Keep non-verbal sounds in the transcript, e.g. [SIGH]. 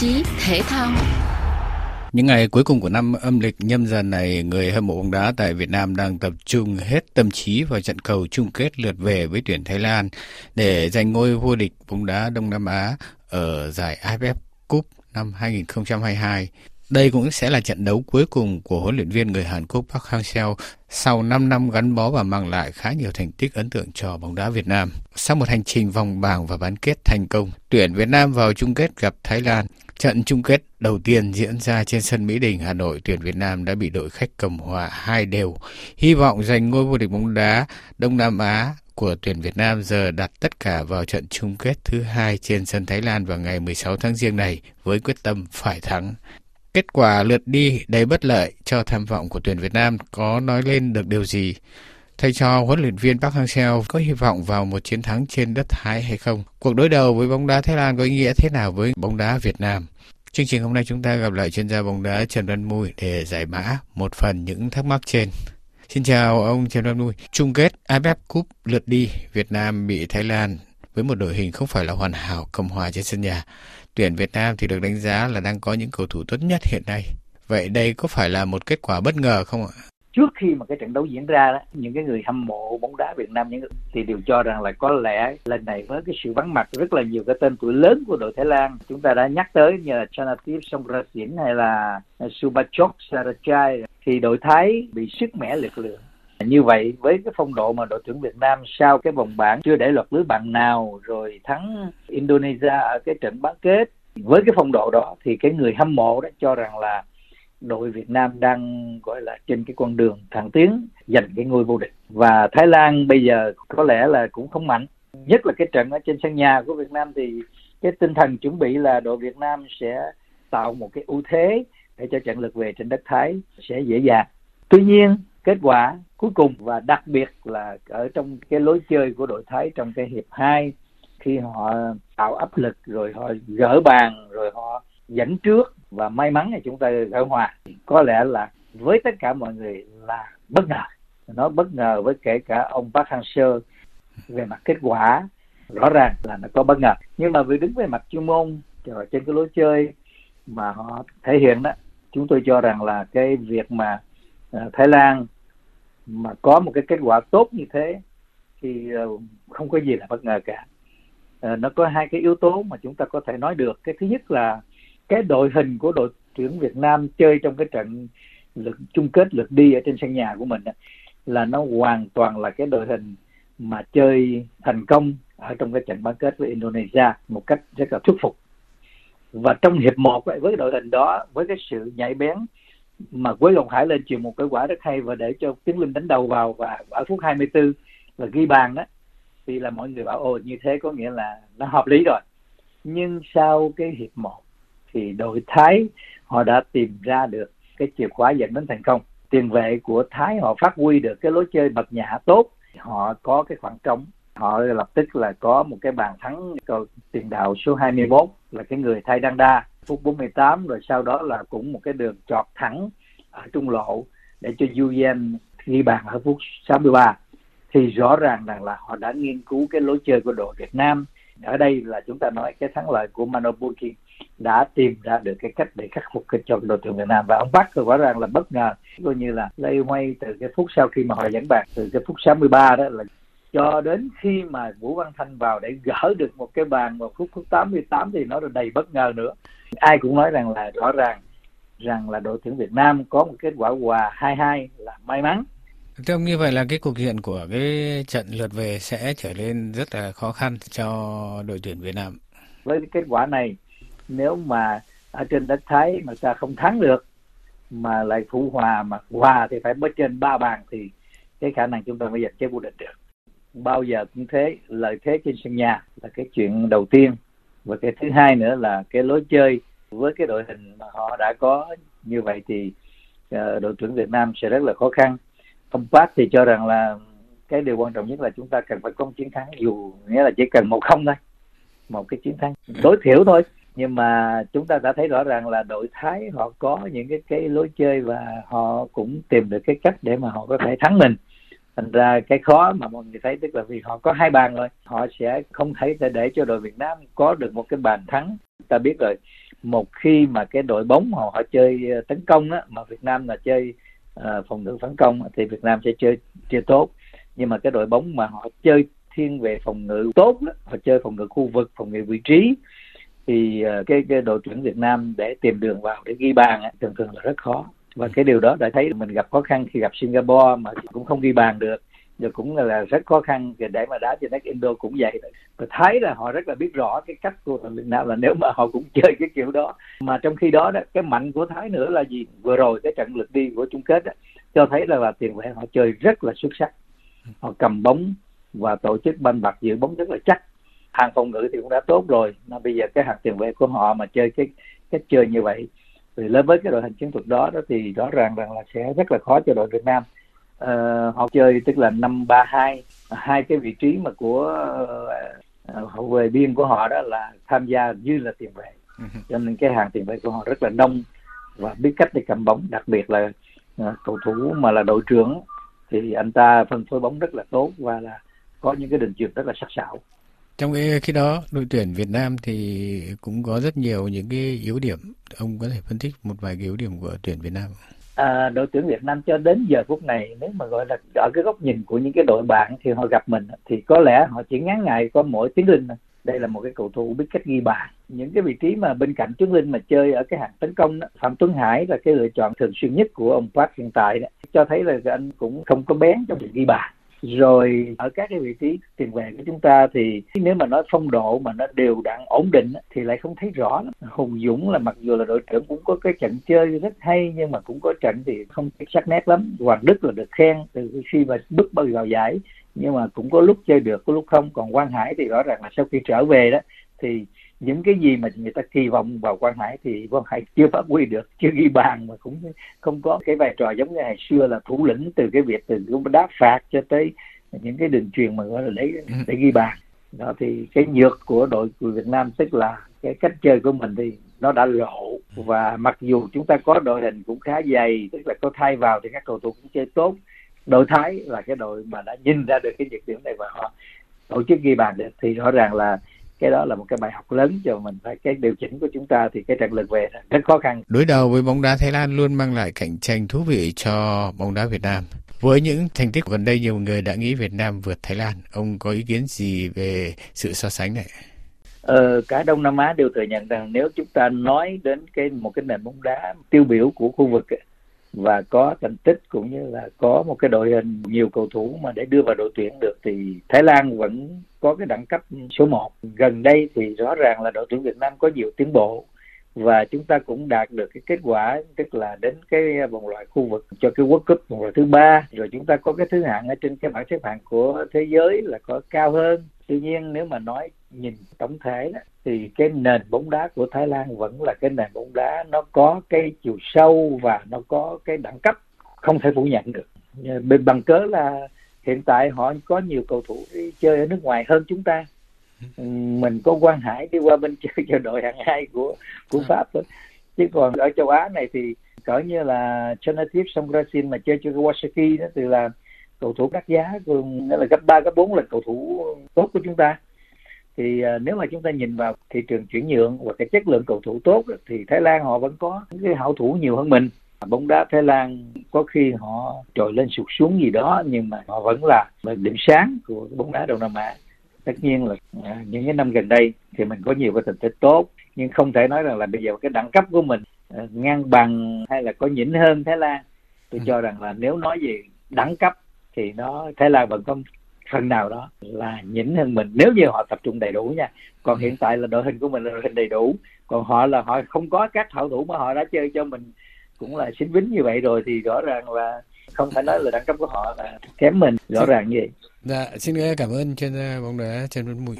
chí thể thao những ngày cuối cùng của năm âm lịch nhâm dần này, người hâm mộ bóng đá tại Việt Nam đang tập trung hết tâm trí vào trận cầu chung kết lượt về với tuyển Thái Lan để giành ngôi vô địch bóng đá Đông Nam Á ở giải AFF Cup năm 2022. Đây cũng sẽ là trận đấu cuối cùng của huấn luyện viên người Hàn Quốc Park Hang-seo sau 5 năm gắn bó và mang lại khá nhiều thành tích ấn tượng cho bóng đá Việt Nam. Sau một hành trình vòng bảng và bán kết thành công, tuyển Việt Nam vào chung kết gặp Thái Lan. Trận chung kết đầu tiên diễn ra trên sân Mỹ Đình, Hà Nội, tuyển Việt Nam đã bị đội khách cầm hòa hai đều. Hy vọng giành ngôi vô địch bóng đá Đông Nam Á của tuyển Việt Nam giờ đặt tất cả vào trận chung kết thứ hai trên sân Thái Lan vào ngày 16 tháng Giêng này với quyết tâm phải thắng. Kết quả lượt đi đầy bất lợi cho tham vọng của tuyển Việt Nam có nói lên được điều gì? Thay cho huấn luyện viên Park Hang-seo có hy vọng vào một chiến thắng trên đất Thái hay không? Cuộc đối đầu với bóng đá Thái Lan có ý nghĩa thế nào với bóng đá Việt Nam? Chương trình hôm nay chúng ta gặp lại chuyên gia bóng đá Trần Văn Mui để giải mã một phần những thắc mắc trên. Xin chào ông Trần Văn Mui. Chung kết AFF Cup lượt đi, Việt Nam bị Thái Lan với một đội hình không phải là hoàn hảo cầm hòa trên sân nhà tuyển Việt Nam thì được đánh giá là đang có những cầu thủ tốt nhất hiện nay. Vậy đây có phải là một kết quả bất ngờ không ạ? Trước khi mà cái trận đấu diễn ra đó, những cái người hâm mộ bóng đá Việt Nam những thì đều cho rằng là có lẽ lần này với cái sự vắng mặt rất là nhiều cái tên tuổi lớn của đội Thái Lan chúng ta đã nhắc tới như là Chanatip Songkrasin hay là Subachok Sarachai thì đội Thái bị sức mẻ lực lượng như vậy, với cái phong độ mà đội tuyển Việt Nam sau cái vòng bảng chưa để lọt lưới bàn nào, rồi thắng Indonesia ở cái trận bán kết, với cái phong độ đó thì cái người hâm mộ đó cho rằng là đội Việt Nam đang, gọi là, trên cái con đường thẳng tiến, giành cái ngôi vô địch. Và Thái Lan bây giờ có lẽ là cũng không mạnh, nhất là cái trận ở trên sân nhà của Việt Nam thì cái tinh thần chuẩn bị là đội Việt Nam sẽ tạo một cái ưu thế để cho trận lượt về trên đất Thái sẽ dễ dàng. Tuy nhiên kết quả cuối cùng và đặc biệt là ở trong cái lối chơi của đội Thái trong cái hiệp 2 khi họ tạo áp lực rồi họ gỡ bàn rồi họ dẫn trước và may mắn là chúng ta gỡ hòa có lẽ là với tất cả mọi người là bất ngờ. Nó bất ngờ với kể cả ông Park Hang-seo về mặt kết quả, rõ ràng là nó có bất ngờ. Nhưng mà vì đứng về mặt chuyên môn rồi trên cái lối chơi mà họ thể hiện đó, chúng tôi cho rằng là cái việc mà ờ, Thái Lan mà có một cái kết quả tốt như thế thì ờ, không có gì là bất ngờ cả. Ờ, nó có hai cái yếu tố mà chúng ta có thể nói được. Cái thứ nhất là cái đội hình của đội tuyển Việt Nam chơi trong cái trận lượt, chung kết lượt đi ở trên sân nhà của mình là nó hoàn toàn là cái đội hình mà chơi thành công ở trong cái trận bán kết với Indonesia một cách rất là thuyết phục. Và trong hiệp một với đội hình đó, với cái sự nhạy bén mà Quế Ngọc Hải lên chịu một cái quả rất hay và để cho Tiến Linh đánh đầu vào và ở phút 24 và ghi bàn đó thì là mọi người bảo, ồ, như thế có nghĩa là nó hợp lý rồi. Nhưng sau cái hiệp một thì đội Thái họ đã tìm ra được cái chìa khóa dẫn đến thành công. Tiền vệ của Thái họ phát huy được cái lối chơi bật nhã tốt. Họ có cái khoảng trống. Họ lập tức là có một cái bàn thắng cầu tiền đạo số 21 là cái người Thái Đăng Đa phút 48 rồi sau đó là cũng một cái đường trọt thẳng ở trung lộ để cho Julian ghi bàn ở phút 63 thì rõ ràng rằng là họ đã nghiên cứu cái lối chơi của đội Việt Nam. Ở đây là chúng ta nói cái thắng lợi của Manobuki đã tìm ra được cái cách để khắc phục cái cho đội tuyển Việt Nam. Và ông Bắc thì rõ ràng là bất ngờ. Coi như là lây hoay từ cái phút sau khi mà họ dẫn bàn, từ cái phút 63 đó là cho đến khi mà Vũ Văn Thanh vào để gỡ được một cái bàn vào phút phút 88 thì nó là đầy bất ngờ nữa ai cũng nói rằng là rõ ràng rằng là đội tuyển Việt Nam có một kết quả hòa 2-2 là may mắn Thưa ông như vậy là cái cục diện của cái trận lượt về sẽ trở nên rất là khó khăn cho đội tuyển Việt Nam. Với cái kết quả này, nếu mà ở trên đất Thái mà ta không thắng được mà lại phụ hòa mà hòa thì phải mất trên ba bàn thì cái khả năng chúng ta mới giành chức vô địch được. Bao giờ cũng thế, lợi thế trên sân nhà là cái chuyện đầu tiên. Và cái thứ hai nữa là cái lối chơi với cái đội hình mà họ đã có như vậy thì uh, đội tuyển Việt Nam sẽ rất là khó khăn. Ông Park thì cho rằng là cái điều quan trọng nhất là chúng ta cần phải có một chiến thắng dù nghĩa là chỉ cần một không thôi một cái chiến thắng tối thiểu thôi. Nhưng mà chúng ta đã thấy rõ ràng là đội Thái họ có những cái cái lối chơi và họ cũng tìm được cái cách để mà họ có thể thắng mình thành ra cái khó mà mọi người thấy tức là vì họ có hai bàn rồi. Họ sẽ không thấy để, để cho đội Việt Nam có được một cái bàn thắng. Ta biết rồi một khi mà cái đội bóng họ họ chơi ờ, tấn công á mà Việt Nam là chơi uh, phòng ngự phản công thì Việt Nam sẽ chơi chơi tốt. Nhưng mà cái đội bóng mà họ chơi thiên về phòng ngự tốt đó, họ chơi phòng ngự khu vực phòng ngự vị trí thì uh, cái cái đội tuyển Việt Nam để tìm đường vào để ghi bàn á, thường thường là rất khó và cái điều đó đã thấy mình gặp khó khăn khi gặp Singapore mà cũng không ghi bàn được. Rồi cũng là rất khó khăn để mà đá trên đất Indo cũng vậy. Và thấy là họ rất là biết rõ cái cách của Việt Nam là nếu mà họ cũng chơi cái kiểu đó. Mà trong khi đó đó cái mạnh của Thái nữa là gì? Vừa rồi cái trận lượt đi của chung kết đó, cho thấy là, là tiền vệ họ chơi rất là xuất sắc. Họ cầm bóng và tổ chức banh bạc giữ bóng rất là chắc. Hàng phòng ngự thì cũng đã tốt rồi. Mà bây giờ cái hàng tiền vệ của họ mà chơi cái cách chơi như vậy thì lớn với cái đội hình chiến thuật đó đó thì rõ ràng rằng là sẽ rất là khó cho đội Việt Nam. Uh, họ chơi tức là năm ba hai hai cái vị trí mà của uh, hậu vệ biên của họ đó là tham gia như là tiền vệ. Ừ. cho nên cái hàng tiền vệ của họ rất là đông và biết cách để cầm bóng. Đặc biệt là uh, cầu thủ mà là đội trưởng thì anh ta phân phối bóng rất là tốt và là có những cái đường chuyền rất là sắc sảo. Trong cái khi đó đội tuyển Việt Nam thì cũng có rất nhiều những cái yếu điểm ông có thể phân tích một vài cái yếu điểm của tuyển Việt Nam? À, đội tuyển Việt Nam cho đến giờ phút này nếu mà gọi là ở cái góc nhìn của những cái đội bạn thì họ gặp mình thì có lẽ họ chỉ ngắn ngày có mỗi tiếng linh đây là một cái cầu thủ biết cách ghi bàn. Những cái vị trí mà bên cạnh Tuấn Linh mà chơi ở cái hàng tấn công đó, Phạm Tuấn Hải là cái lựa chọn thường xuyên nhất của ông Park hiện tại đó. cho thấy là anh cũng không có bén trong việc ghi bàn rồi ở các cái vị trí tiền vệ của chúng ta thì nếu mà nói phong độ mà nó đều đặn ổn định thì lại không thấy rõ lắm. Hùng Dũng là mặc dù là đội trưởng cũng có cái trận chơi rất hay, nhưng mà cũng có trận thì không sắc nét lắm Hoàng Đức là được khen từ khi mà bước vào giải, nhưng mà cũng có lúc chơi được, có lúc không còn Quang Hải thì rõ ràng là sau khi trở về đó, thì những cái gì mà người ta kỳ vọng vào Quang Hải thì Quang Hải chưa phát huy được chưa ghi bàn mà cũng không có cái vai trò giống như ngày xưa là thủ lĩnh từ cái việc từ đá phạt cho tới những cái đường truyền mà gọi là để ừ. để ghi bàn. Đó thì cái nhược của đội của Việt Nam tức là cái cách chơi của mình thì nó đã lộ. Và mặc dù chúng ta có đội hình cũng khá dày tức là có thay vào thì các cầu thủ cũng chơi tốt. Đội Thái là cái đội mà đã nhìn ra được cái nhược điểm này và họ tổ chức ghi bàn được. Thì rõ ràng là cái đó là một cái bài học lớn cho mình phải cái điều chỉnh của chúng ta thì cái trận lượt về rất khó khăn. Đối đầu với bóng đá Thái Lan luôn mang lại cạnh tranh thú vị cho bóng đá Việt Nam. Với những thành tích gần đây nhiều người đã nghĩ Việt Nam vượt Thái Lan. Ông có ý kiến gì về sự so sánh này? Ờ, cả Đông Nam Á đều thừa nhận rằng nếu chúng ta nói đến cái một cái nền bóng đá tiêu biểu của khu vực ấy, và có thành tích cũng như là có một cái đội hình, nhiều cầu thủ mà để đưa vào đội tuyển được thì Thái Lan vẫn có cái đẳng cấp số 1. Gần đây thì rõ ràng là đội tuyển Việt Nam có nhiều tiến bộ và chúng ta cũng đạt được cái kết quả, tức là đến cái vòng loại khu vực cho cái World Cup vòng loại thứ ba rồi chúng ta có cái thứ hạng ở trên cái bảng xếp hạng của thế giới là có cao hơn tuy nhiên nếu mà nói nhìn tổng thể đó, thì cái nền bóng đá của Thái Lan vẫn là cái nền bóng đá nó có cái chiều sâu và nó có cái đẳng cấp không thể phủ nhận được. Bên bằng cớ là hiện tại họ có nhiều cầu thủ đi chơi ở nước ngoài hơn chúng ta. Mình có quan hải đi qua bên [LAUGHS] chơi cho đội hạng hai của của pháp thôi. Chứ còn ở châu á này thì cỡ như là Chanathip Songkrasin mà chơi cho Kawasaki đó thì là cầu thủ đắt giá nghĩa là gấp ba gấp bốn lần cầu thủ tốt của chúng ta. Thì uh, nếu mà chúng ta nhìn vào thị trường chuyển nhượng và cái chất lượng cầu thủ tốt thì Thái Lan họ vẫn có những cái hảo thủ nhiều hơn mình. Bóng đá Thái Lan có khi họ trồi lên sụt xuống gì đó nhưng mà họ vẫn là điểm sáng của bóng đá Đông Nam Á. Tất nhiên là à, những cái năm gần đây thì mình có nhiều cái thành tích tốt nhưng không thể nói rằng là bây giờ cái đẳng cấp của mình à, ngang bằng hay là có nhỉnh hơn Thái Lan. Tôi ừ. cho rằng là nếu nói về đẳng cấp thì nó Thái Lan vẫn có phần nào đó là nhỉnh hơn mình. Nếu như họ tập trung đầy đủ nha còn hiện tại là đội hình của mình là đội hình đầy đủ. Còn họ là họ không có các hảo thủ mà họ đã chơi cho mình cũng là xính vính như vậy rồi thì rõ ràng là không thể nói là đẳng cấp của họ là kém mình. Rõ ràng như vậy. Dạ xin cảm ơn chuyên gia bóng đá trần văn mụi